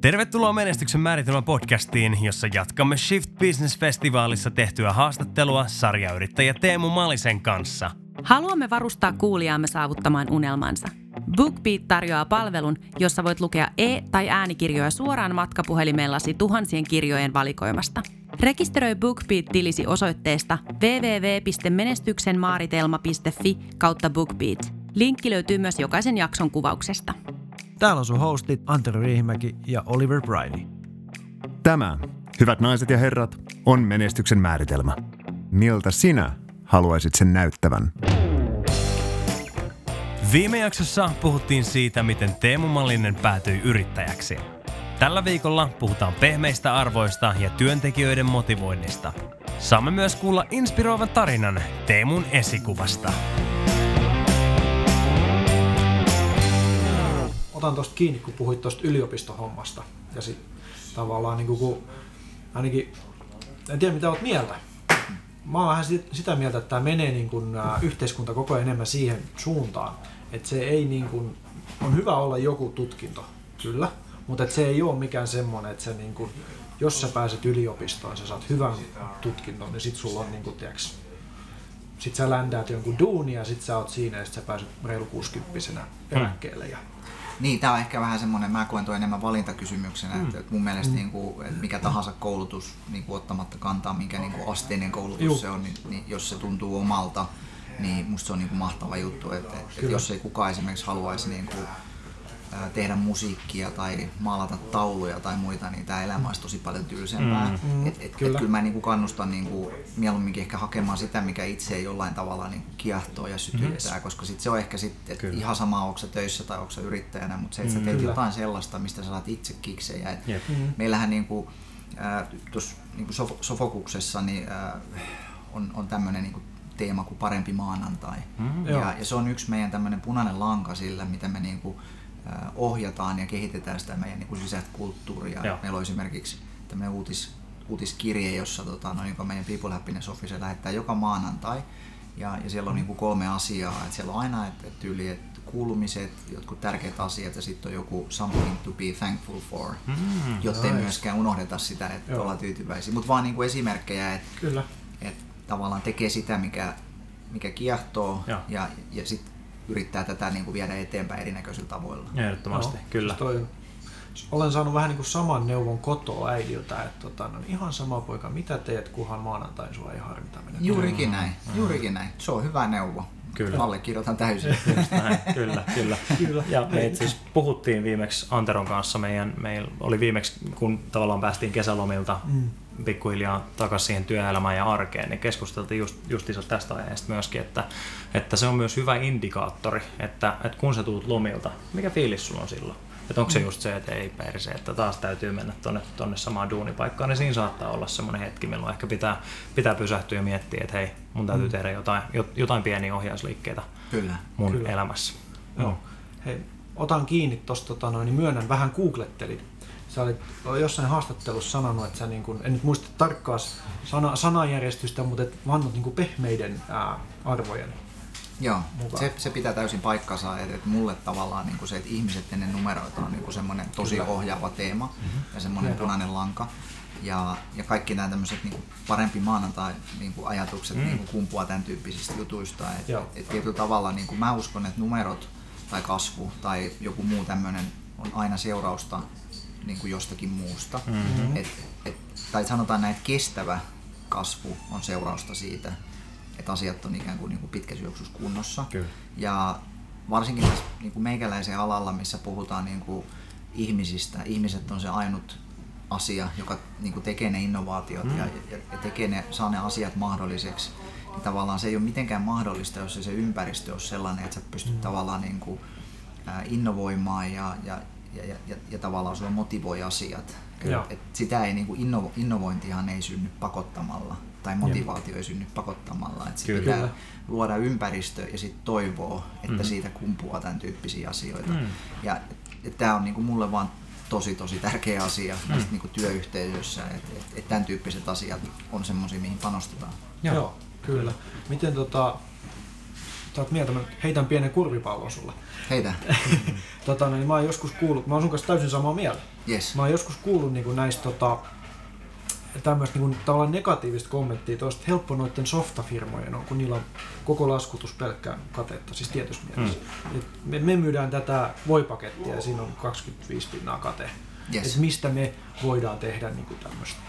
Tervetuloa Menestyksen määritelmä podcastiin, jossa jatkamme Shift Business Festivaalissa tehtyä haastattelua sarjayrittäjä Teemu Malisen kanssa. Haluamme varustaa kuulijaamme saavuttamaan unelmansa. BookBeat tarjoaa palvelun, jossa voit lukea e- tai äänikirjoja suoraan matkapuhelimellasi tuhansien kirjojen valikoimasta. Rekisteröi BookBeat-tilisi osoitteesta www.menestyksenmaaritelma.fi kautta BookBeat. Linkki löytyy myös jokaisen jakson kuvauksesta. Täällä on sun hostit Antero Riihimäki ja Oliver Bridey. Tämä, hyvät naiset ja herrat, on menestyksen määritelmä. Miltä sinä haluaisit sen näyttävän? Viime jaksossa puhuttiin siitä, miten Teemu Malinen päätyi yrittäjäksi. Tällä viikolla puhutaan pehmeistä arvoista ja työntekijöiden motivoinnista. Saamme myös kuulla inspiroivan tarinan Teemun esikuvasta. Otan tuosta kiinni, kun puhuit tuosta yliopistohommasta. Ja sit tavallaan niin kuin, kun ainakin, en tiedä mitä olet mieltä. Mä oon vähän sitä mieltä, että tämä menee niin kuin, ä, yhteiskunta koko ajan enemmän siihen suuntaan, että se ei niin kuin, on hyvä olla joku tutkinto, kyllä, mutta se ei ole mikään semmoinen, että se niin kuin, jos sä pääset yliopistoon, sä saat hyvän tutkinnon, niin sit sulla on niin kuin, tiiäks, sit sä ländäät jonkun duunia ja sit sä oot siinä ja sit sä pääset reilu 60 eläkkeelle ja niin, tämä on ehkä vähän semmoinen, mä koen tuon enemmän valintakysymyksenä, mm. että, että mun mielestä mm. niin kuin, että mikä tahansa koulutus, niin kuin ottamatta kantaa, minkä niin kuin asteinen koulutus Juh. se on, niin, niin jos se tuntuu omalta, niin musta se on niin kuin mahtava juttu, että, että jos ei kukaan esimerkiksi haluaisi niin kuin, tehdä musiikkia tai maalata tauluja tai muita, niin tämä elämä olisi tosi paljon tylsempää. Mm, mm, et, et, kyllä. Et kyllä mä niinku kannustan niinku mieluumminkin ehkä hakemaan sitä, mikä itse ei jollain tavalla niinku kiehtoo ja sytyttää, mm. koska sit se on ehkä sitten ihan sama, onko töissä tai onko yrittäjänä, mutta se, että mm, sä teet kyllä. jotain sellaista, mistä sä saat itse kiksejä. Et yep. mm. Meillähän niinku, äh, tuossa niinku Sofokuksessa niin, äh, on, on tämmöinen niinku teema kuin parempi maanantai. Mm, ja, ja se on yksi meidän tämmöinen punainen lanka sillä, mitä me niinku, ohjataan ja kehitetään sitä meidän niin sisäistä kulttuuria. Joo. Meillä on esimerkiksi tämmöinen uutis, uutiskirje, jossa tota, no, joka meidän People Happiness Office lähettää joka maanantai. Ja, ja siellä on niin kuin kolme asiaa. Et siellä on aina et, et tyyli, et kuulumiset, jotkut tärkeät asiat ja sitten on joku something to be thankful for, mm, jotta ei myöskään unohdeta sitä, että Joo. ollaan tyytyväisiä. Mutta vaan niin kuin esimerkkejä, että et tavallaan tekee sitä, mikä, mikä kiehtoo ja, ja, ja sitten yrittää tätä niin kuin viedä eteenpäin erinäköisillä tavoilla. Ehdottomasti, no, kyllä. Toi, olen saanut vähän niin kuin saman neuvon kotoa äidiltä, että tota, no, ihan sama poika, mitä teet, kunhan maanantain sua ei harmita mennä. Juurikin näin, juurikin näin. Se on hyvä neuvo. Kyllä. Allekirjoitan täysin. näin, kyllä, kyllä. kyllä. Ja me itse asiassa puhuttiin viimeksi Anteron kanssa, meidän, meillä oli viimeksi, kun tavallaan päästiin kesälomilta mm pikkuhiljaa takaisin siihen työelämään ja arkeen, niin keskusteltiin just, justiinsa tästä aiheesta myöskin, että, että se on myös hyvä indikaattori, että, että kun sä tuut lomilta, mikä fiilis sulla on silloin? Että onko se just se, että ei perse, että taas täytyy mennä tonne, tonne samaan duunipaikkaan, niin siinä saattaa olla semmoinen hetki, milloin ehkä pitää, pitää pysähtyä ja miettiä, että hei, mun täytyy mm. tehdä jotain, jotain pieniä ohjausliikkeitä Kyllä. mun Kyllä. elämässä. Joo. Hei, otan kiinni tuosta, tota noin, niin myönnän, vähän googlettelin sä olit jossain haastattelussa sanonut, että sä niin kuin, en nyt muista tarkkaa sana, sanajärjestystä, mutta et vannut niin kuin pehmeiden ää, arvojen Joo, se, se, pitää täysin paikkansa, että, että mulle tavallaan niin kuin se, että ihmiset ennen numeroita on niin kuin semmoinen tosi Kyllä. ohjaava teema mm-hmm. ja semmoinen Hieno. punainen lanka. Ja, ja kaikki nämä tämmöiset niin parempi maanantai niin kuin ajatukset mm. niin kuin kumpuaa tämän tyyppisistä jutuista. Et, et, et tietyllä tavalla niin kuin mä uskon, että numerot tai kasvu tai joku muu tämmöinen on aina seurausta niin kuin jostakin muusta. Mm-hmm. Et, et, tai sanotaan näin, että kestävä kasvu on seurausta siitä, että asiat on ikään kuin, niin kuin pitkässä juoksussa kunnossa. Kyllä. Ja varsinkin tässä niin kuin meikäläisen alalla, missä puhutaan niin kuin ihmisistä, ihmiset on se ainut asia, joka niin kuin tekee ne innovaatiot mm. ja, ja, ja tekee ne, saa ne asiat mahdolliseksi. Niin tavallaan se ei ole mitenkään mahdollista, jos se ympäristö on sellainen, että sä pystyt mm. tavallaan niin kuin, innovoimaan ja, ja, ja, ja, ja, ja tavallaan sulla motivoi asiat. Et, et sitä ei, niin kuin innovo, innovointihan ei synny pakottamalla tai motivaatio ei synny pakottamalla. Et sit pitää luoda ympäristö ja sitten toivoa, että mm. siitä kumpuaa tämän tyyppisiä asioita. Mm. Ja tämä on niin kuin mulle vaan tosi tosi tärkeä asia mm. niin kuin työyhteisössä, että et, et tämän tyyppiset asiat on semmoisia, mihin panostetaan. Joo, Joo kyllä. Miten tota, sä oot mieltä, mä heitän pienen kurvipallon sulle. Heitä. tota, niin mä oon joskus kuullut, mä oon sun kanssa täysin samaa mieltä. Yes. Mä oon joskus kuullut niin näistä tota, tämmöistä niin tavallaan negatiivista kommenttia, että olisi helppo noiden softafirmojen on, kun niillä on koko laskutus pelkkää katetta, siis tietysti mielessä. Mm. Me, me, myydään tätä voipakettia ja siinä on 25 pinnaa kate. Yes. Et mistä me voidaan tehdä niin tämmöistä,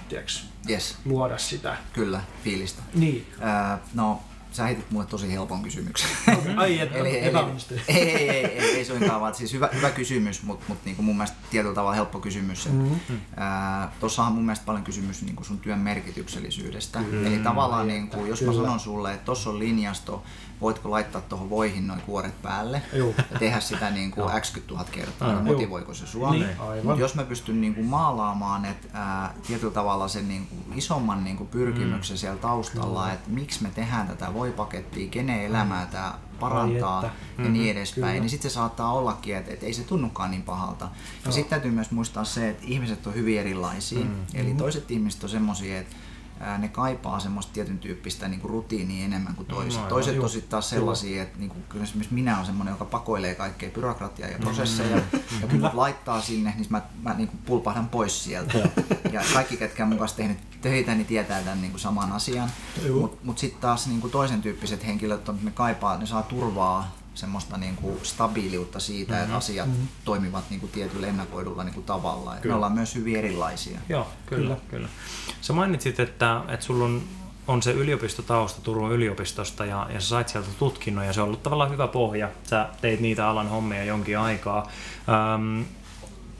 yes. luoda sitä. Kyllä, fiilistä. Niin. Äh, no, sä heitit mulle tosi helpon kysymyksen. Ai, et, eli, eli, ei, ei, ei, ei, ei suinkaan, vaan siis hyvä, hyvä kysymys, mutta mut niinku mun mielestä tietyllä tavalla helppo kysymys. Mm-hmm. Tuossa on mun mielestä paljon kysymys niinku sun työn merkityksellisyydestä. Mm-hmm. Eli tavallaan, niinku, jos Kyllä. mä sanon sulle, että tuossa on linjasto, voitko laittaa tuohon voihin noin kuoret päälle Juu. ja tehdä sitä niin kuin x 000 kertaa, niin motivoiko se sua? Niin, Mutta jos mä pystyn niin kuin maalaamaan et, ää, tietyllä tavalla sen niin kuin isomman niin kuin pyrkimyksen mm. siellä taustalla, mm. että miksi me tehdään tätä voipakettia, kenen elämää tämä parantaa ja mm-hmm. niin edespäin, Kyllä. niin sitten se saattaa ollakin, että, että ei se tunnukaan niin pahalta. Ja sitten täytyy myös muistaa se, että ihmiset on hyvin erilaisia. Mm. Eli toiset ihmiset on semmoisia, että ne kaipaa semmoista tietyn tyyppistä niin kuin rutiinia enemmän kuin toiset. No, toiset on sitten taas sellaisia, että niin kuin, kyllä esimerkiksi minä olen semmoinen, joka pakoilee kaikkea byrokratiaa ja mm. prosesseja. Mm. ja kun mut laittaa sinne, niin mä, mä niin kuin pulpahdan pois sieltä. ja kaikki, ketkä on mukaan tehnyt töitä, niin tietää tämän niin kuin saman asian. Mutta mut sitten taas niin kuin toisen tyyppiset henkilöt, on, ne kaipaa, ne saa turvaa semmoista niin kuin stabiiliutta siitä, mm-hmm. että asiat mm-hmm. toimivat niin kuin tietyllä ennakoidulla niin kuin tavalla. Että me ollaan myös hyvin erilaisia. Joo, kyllä, kyllä. kyllä. Sä mainitsit, että, että sulla on, on se yliopistotausta Turun yliopistosta ja, ja sä sait sieltä tutkinnon ja se on ollut tavallaan hyvä pohja. Sä teit niitä alan hommia jonkin aikaa. Öm,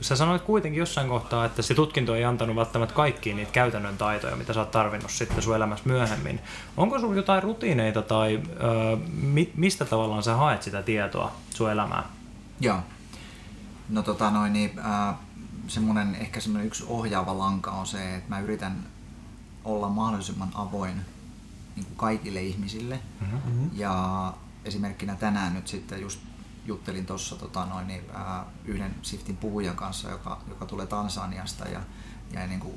sä sanoit kuitenkin jossain kohtaa, että se tutkinto ei antanut välttämättä kaikkiin niitä käytännön taitoja, mitä sä oot tarvinnut sitten sun elämässä myöhemmin. Onko sulla jotain rutiineita tai ö, mi, mistä tavallaan sä haet sitä tietoa sun elämään? Joo. No tota noin, niin, äh, semmonen, ehkä semmoinen yksi ohjaava lanka on se, että mä yritän olla mahdollisimman avoin niin kuin kaikille ihmisille. Mm-hmm. Ja esimerkkinä tänään nyt sitten just juttelin tuossa tota noin, niin, ää, yhden Siftin puhujan kanssa, joka, joka tulee Tansaniasta ja, ja niin kuin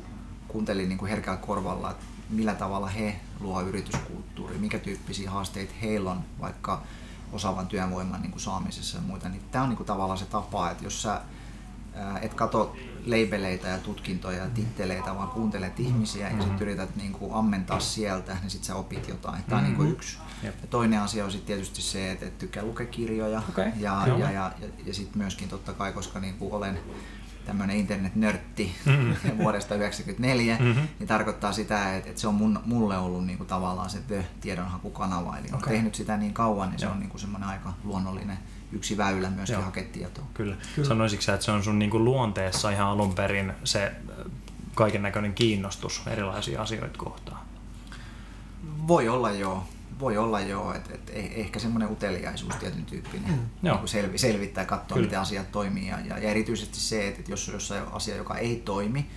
kuuntelin niin kuin herkällä korvalla, että millä tavalla he luo yrityskulttuuri, mikä tyyppisiä haasteita heillä on vaikka osaavan työvoiman niin kuin saamisessa ja muita. Niin tämä on niin kuin tavallaan se tapa, että jos sä et kato leibeleitä ja tutkintoja ja titteleitä, vaan kuuntelet ihmisiä mm-hmm. ja sitten yrität niin kuin ammentaa sieltä, niin sitten sä opit jotain. Tämä on niin kuin mm-hmm. yksi. Ja toinen asia on sitten tietysti se, että, että tykkää lukea kirjoja okay. ja, ja, ja, ja, ja sitten myöskin totta kai, koska niin kuin olen tämmöinen internetnörtti mm-hmm. vuodesta 1994, mm-hmm. niin tarkoittaa sitä, että, että se on mun, mulle ollut niin kuin tavallaan se tiedonhakukanava. Eli okay. olen tehnyt sitä niin kauan, niin se on niin kuin semmoinen aika luonnollinen yksi väylä myöskin Joo. hakea tietoa. Kyllä. Kyllä. Sanoisitko että se on sun niin kuin luonteessa ihan alun perin se äh, kaiken näköinen kiinnostus erilaisia asioita kohtaan? Voi olla joo. Voi olla joo, että et, eh, ehkä semmoinen uteliaisuus tietyn tyyppinen mm. niin selvi, selvittää, katsoa Kyllä. miten asiat toimii ja, ja, ja erityisesti se, että, että jos on jossain asia, joka ei toimi,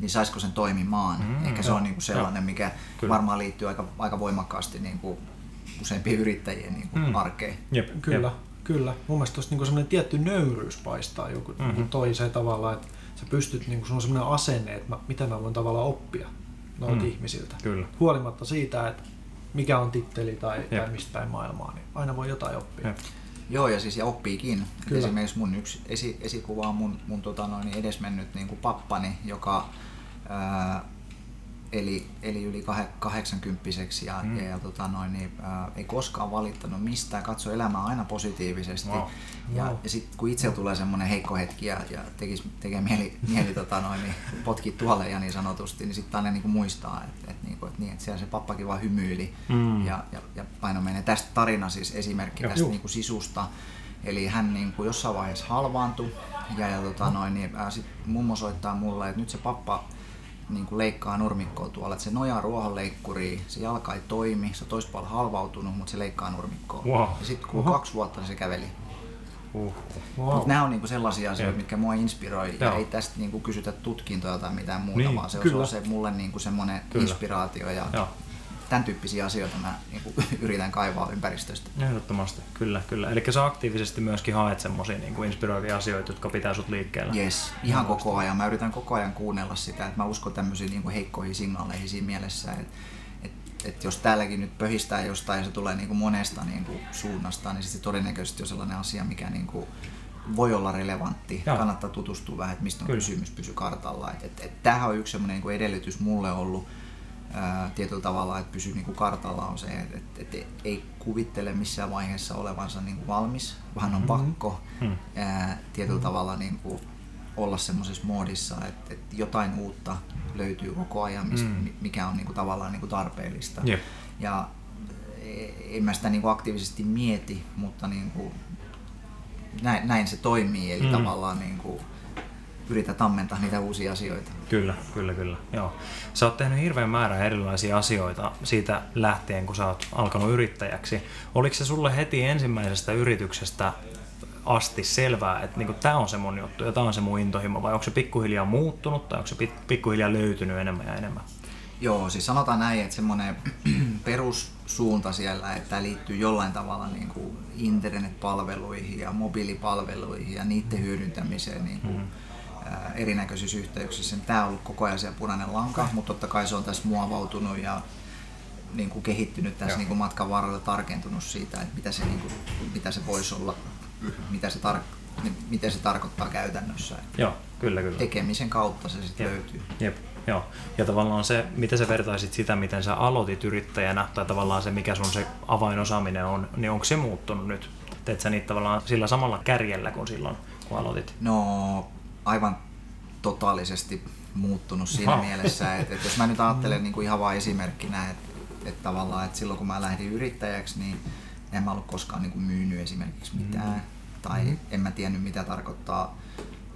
niin saisiko sen toimimaan. Mm, Ehkä se on niin kuin sellainen, mikä Kyllä. varmaan liittyy aika, aika voimakkaasti niin kuin useimpien yrittäjien niin kuin mm. arkeen. Jep. Kyllä. Jep. Kyllä. Mun mielestä tuossa niinku semmoinen tietty nöyryys paistaa joku mm-hmm. Toiseen tavalla, että sä pystyt, niinku, sun on semmoinen asenne, että mä, mitä mä voin tavallaan oppia noilta mm. ihmisiltä. Kyllä. Huolimatta siitä, että mikä on titteli tai, tai mistä päin maailmaa, niin aina voi jotain oppia. Jep. Joo, ja siis ja oppiikin. Kyllä. Esimerkiksi mun yksi esi, esikuva on mun, mun tota noin, edesmennyt niin kuin pappani, joka ää, eli, eli yli 80 ja, mm. ja, ja tota noin, niin, ää, ei koskaan valittanut mistään, katsoi elämää aina positiivisesti. Wow. Ja, wow. ja sitten kun itse tulee semmoinen heikko hetki ja, ja tekis, tekee mieli, mieli tota noin, niin potki tuolle ja niin sanotusti, niin sitten aina niin muistaa, että et, niinku, et niin, et siellä se pappakin vaan hymyili mm. ja, ja, ja paino menee. Tästä tarina siis esimerkki Joo. tästä niin kuin sisusta. Eli hän niin kuin jossain vaiheessa halvaantui ja, ja tota noin, niin, sitten mummo soittaa mulle, että nyt se pappa niin kuin leikkaa nurmikkoa tuolla, että se nojaa ruohonleikkuriin, se jalka ei toimi, se on toispuolella halvautunut, mutta se leikkaa nurmikkoa. Wow. Ja sitten kun kaksi vuotta, niin se käveli. Uh. Wow. nämä on niinku sellaisia asioita, mitkä mua inspiroi. Joo. Ja ei tästä niinku kysytä tutkintoja tai mitään muuta, niin, vaan se on se mulle niinku semmoinen inspiraatio. Ja Joo tämän tyyppisiä asioita mä niin kuin, yritän kaivaa ympäristöstä. Ehdottomasti, kyllä, kyllä. Eli sä aktiivisesti myöskin haet semmoisia niin inspiroivia asioita, jotka pitää sut liikkeellä. Yes, ihan koko ajan. Mä yritän koko ajan kuunnella sitä, että mä uskon tämmöisiin niin kuin heikkoihin signaaleihin siinä mielessä, että että et jos täälläkin nyt pöhistää jostain ja se tulee niin kuin monesta niin kuin suunnasta, niin se todennäköisesti on sellainen asia, mikä niin kuin voi olla relevantti. Joo. Kannattaa tutustua vähän, että mistä on Kyllä. kysymys, pysy kartalla. Et, et, et, tämähän on yksi sellainen niin edellytys mulle ollut ää, tietyllä tavalla, että pysyy niin kuin kartalla on se, että et, et, ei kuvittele missään vaiheessa olevansa niin kuin valmis, vaan on mm-hmm. pakko mm. ää, tietyllä mm-hmm. tavalla niin kuin olla semmoisessa moodissa, että, että jotain uutta löytyy koko ajan, mm. mikä on niin kuin, tavallaan niin kuin tarpeellista. Yep. Ja e, en mä sitä niin kuin aktiivisesti mieti, mutta niin kuin, näin, näin se toimii, eli mm. tavallaan niin kuin, yritä tammentaa niitä uusia asioita. Kyllä, kyllä, kyllä. Joo. Sä oot tehnyt hirveän määrän erilaisia asioita siitä lähtien, kun sä oot alkanut yrittäjäksi. Oliko se sulle heti ensimmäisestä yrityksestä asti selvää, että niin tämä on se mun juttu ja tämä on se mun intohimo, vai onko se pikkuhiljaa muuttunut tai onko se pikkuhiljaa löytynyt enemmän ja enemmän? Joo, siis sanotaan näin, että semmoinen perussuunta siellä, että tämä liittyy jollain tavalla niin kuin internetpalveluihin ja mobiilipalveluihin ja niiden hyödyntämiseen niin kuin, mm-hmm. Erinäköisissä yhteyksissä. Tämä on ollut koko ajan se punainen lanka, mutta totta kai se on tässä muovautunut ja niin kuin kehittynyt tässä niin kuin matkan varrella tarkentunut siitä, että mitä se, niin kuin, mitä se voisi olla mitä se, tar- miten se tarkoittaa käytännössä. Joo, kyllä, kyllä. Tekemisen kautta se sitten löytyy. Jep. Joo. Ja tavallaan se, miten sä vertaisit sitä, miten sä aloitit yrittäjänä, tai tavallaan se, mikä sun se avainosaaminen on, niin onko se muuttunut nyt? Teet sä niitä tavallaan sillä samalla kärjellä kuin silloin, kun aloitit? No, aivan totaalisesti muuttunut siinä Aha. mielessä, että, että jos mä nyt ajattelen niin kuin ihan vain esimerkkinä, että, että tavallaan, että silloin kun mä lähdin yrittäjäksi, niin en mä ollut koskaan niin kuin myynyt esimerkiksi mitään. Mm. Tai mm. en mä tiennyt mitä tarkoittaa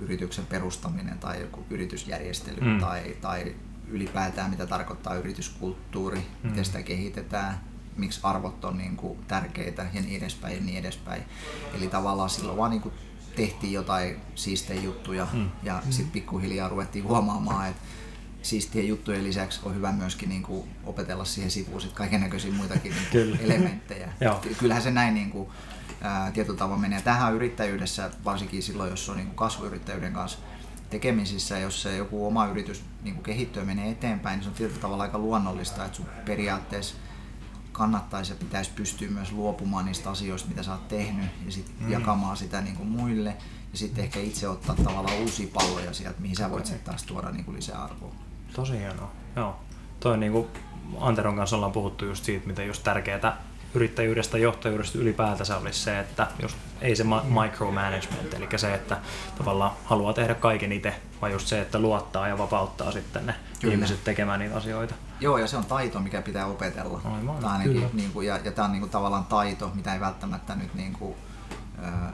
yrityksen perustaminen tai joku yritysjärjestely mm. tai, tai ylipäätään mitä tarkoittaa yrityskulttuuri, mm. miten sitä kehitetään, miksi arvot on niin kuin tärkeitä ja niin edespäin ja niin edespäin. Eli tavallaan silloin vaan niin kuin tehtiin jotain siistejä juttuja mm. ja mm. sitten pikkuhiljaa ruvettiin huomaamaan, että siistien juttujen lisäksi on hyvä myöskin niin kuin opetella siihen sivuun sit kaikennäköisiä muitakin niin elementtejä. Kyllähän se näin niin kuin, ää, tietyllä tavalla menee. Tähän yrittäjyydessä, varsinkin silloin, jos on niin kuin kasvuyrittäjyyden kanssa tekemisissä, jos se joku oma yritys niin kuin kehittyy ja menee eteenpäin, niin se on tietyllä tavalla aika luonnollista, että sun periaatteessa kannattaisi ja pitäisi pystyä myös luopumaan niistä asioista, mitä sä oot tehnyt ja sitten mm. jakamaan sitä niin kuin muille ja sitten ehkä itse ottaa tavallaan uusia palloja sieltä, mihin sä voit sitten taas tuoda niin kuin lisäarvoa. Tosi hienoa, joo. Toi niin kuin Anteron kanssa ollaan puhuttu just siitä, miten just tärkeää yrittäjyydestä ja johtajuudesta ylipäätänsä olisi se, että just ei se micromanagement, eli se, että tavallaan haluaa tehdä kaiken itse, vaan just se, että luottaa ja vapauttaa sitten ne Kyllä. ihmiset tekemään niitä asioita. Joo, ja se on taito, mikä pitää opetella. Aivan. Tämä ainakin, niin kuin, ja, ja tämä on niin kuin, tavallaan taito, mitä ei välttämättä nyt niin kuin, äh,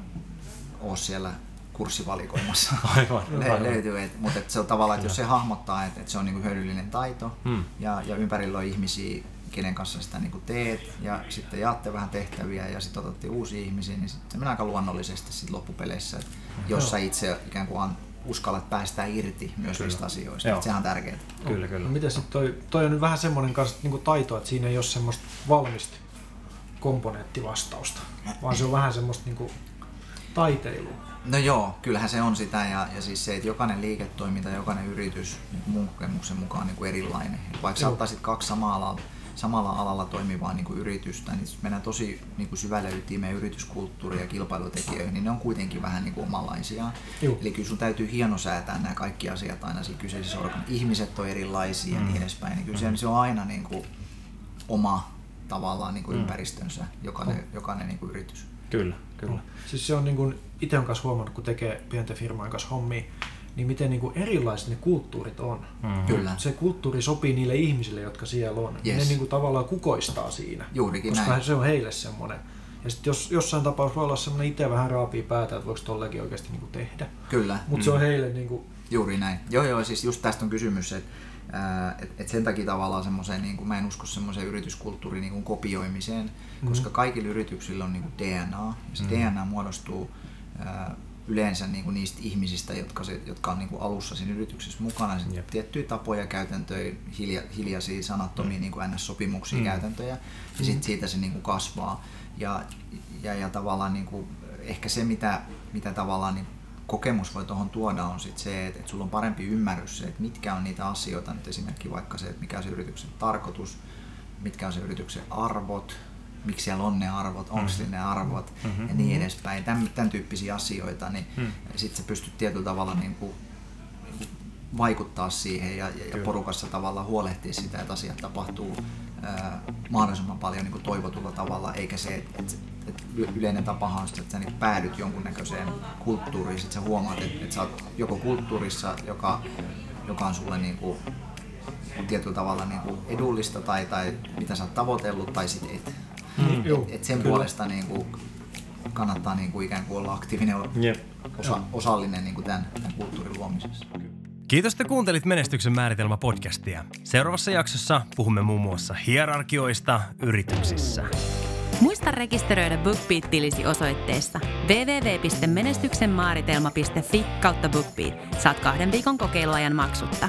ole siellä kurssivalikoimassa aivan, aivan. löytyy. Et, mutta et se on tavallaan, että jos se hahmottaa, että et se on niinku hyödyllinen taito hmm. ja, ja ympärillä on ihmisiä, kenen kanssa sitä niinku teet ja sitten jaatte vähän tehtäviä ja sitten otatte uusia ihmisiä, niin sit se menee aika luonnollisesti sit loppupeleissä, jos sä itse ikään kuin uskallat päästä irti myös kyllä. niistä asioista. Joo. Sehän on tärkeää. Kyllä, kyllä. No, miten sitten toi, toi on nyt vähän semmoinen kanssa, niin taito, että siinä ei ole semmoista valmista komponenttivastausta, vaan se on vähän semmoista niin kuin taiteilua. No joo, kyllähän se on sitä ja, ja siis se, että jokainen liiketoiminta, jokainen yritys niin mun kokemuksen mukaan on niin kuin erilainen. Vaikka sä ottaisit kaksi samalla alalla, samalla alalla toimivaa niin kuin yritystä, niin jos mennään tosi niin kuin syvälle ytimeen yrityskulttuuria ja kilpailutekijöihin, niin ne on kuitenkin vähän niin kuin omanlaisia. Joo. Eli kyllä sun täytyy hienosäätää nämä kaikki asiat aina siinä kyseisessä organ. Ihmiset on erilaisia mm. ja niin edespäin. Niin kyllä mm. se on aina niin kuin oma tavallaan niin kuin mm. ympäristönsä, jokainen, oh. jokainen niin kuin yritys. Kyllä, kyllä. Siis se on niin kuin, itse on kanssa huomannut, kun tekee pienten firmojen kanssa hommia, niin miten niin kuin erilaiset ne kulttuurit on. Mm-hmm. Kyllä. Se kulttuuri sopii niille ihmisille, jotka siellä on. Yes. Ne niin kuin tavallaan kukoistaa siinä. Juurikin koska näin. se on heille semmoinen. Ja sitten jos, jossain tapauksessa voi olla semmoinen itse vähän raapii päätä, että voiko tollekin oikeasti niin kuin tehdä. Kyllä. Mutta mm. se on mm. heille niin kuin... Juuri näin. Joo, joo, siis just tästä on kysymys, että et, et sen takia tavallaan semmoiseen, niin kuin, mä en usko semmoiseen yrityskulttuurin niin kuin kopioimiseen, mm-hmm. koska kaikilla yrityksillä on niin kuin DNA, ja se mm-hmm. DNA muodostuu ää, yleensä niin kuin niistä ihmisistä, jotka, se, jotka on niin kuin alussa siinä yrityksessä mukana, yep. tiettyjä tapoja, käytäntöjä, hilja, hiljaisia, sanattomia mm. niin kuin NS-sopimuksia, mm. käytäntöjä, ja sitten mm. siitä se niin kuin kasvaa. Ja, ja, ja tavallaan niin kuin, ehkä se, mitä, mitä tavallaan niin kokemus voi tuohon tuoda, on sit se, että, että sulla on parempi ymmärrys se, että mitkä on niitä asioita, nyt esimerkiksi vaikka se, että mikä on se yrityksen tarkoitus, mitkä on se yrityksen arvot, miksi siellä on ne arvot, onko Mm. ne arvot ja niin edespäin. Tämän, tämän tyyppisiä asioita, niin Mm. sitten sä pystyt tietyllä tavalla niin kuin, vaikuttaa siihen ja, ja, porukassa tavallaan huolehtia sitä, että asiat tapahtuu ää, mahdollisimman paljon niin kuin toivotulla tavalla, eikä se, että et, et yleinen tapahan on sitä, että sä niin päädyt jonkunnäköiseen kulttuuriin, sit sä huomaat, että, että sä oot joko kulttuurissa, joka, joka on sulle niin kuin, tietyllä tavalla niin kuin edullista tai, tai mitä sä oot tavoitellut tai sit et. Mm. Et, et sen kyllä. puolesta niin kuin, kannattaa niin kuin ikään kuin olla aktiivinen Jep. osa, osallinen niin kuin tämän, tämän kulttuurin luomisessa. Kiitos, että kuuntelit Menestyksen määritelmä podcastia. Seuraavassa jaksossa puhumme muun muassa hierarkioista yrityksissä. Muista rekisteröidä BookBeat-tilisi osoitteessa www.menestyksenmaaritelma.fi kautta BookBeat. Saat kahden viikon kokeiluajan maksutta.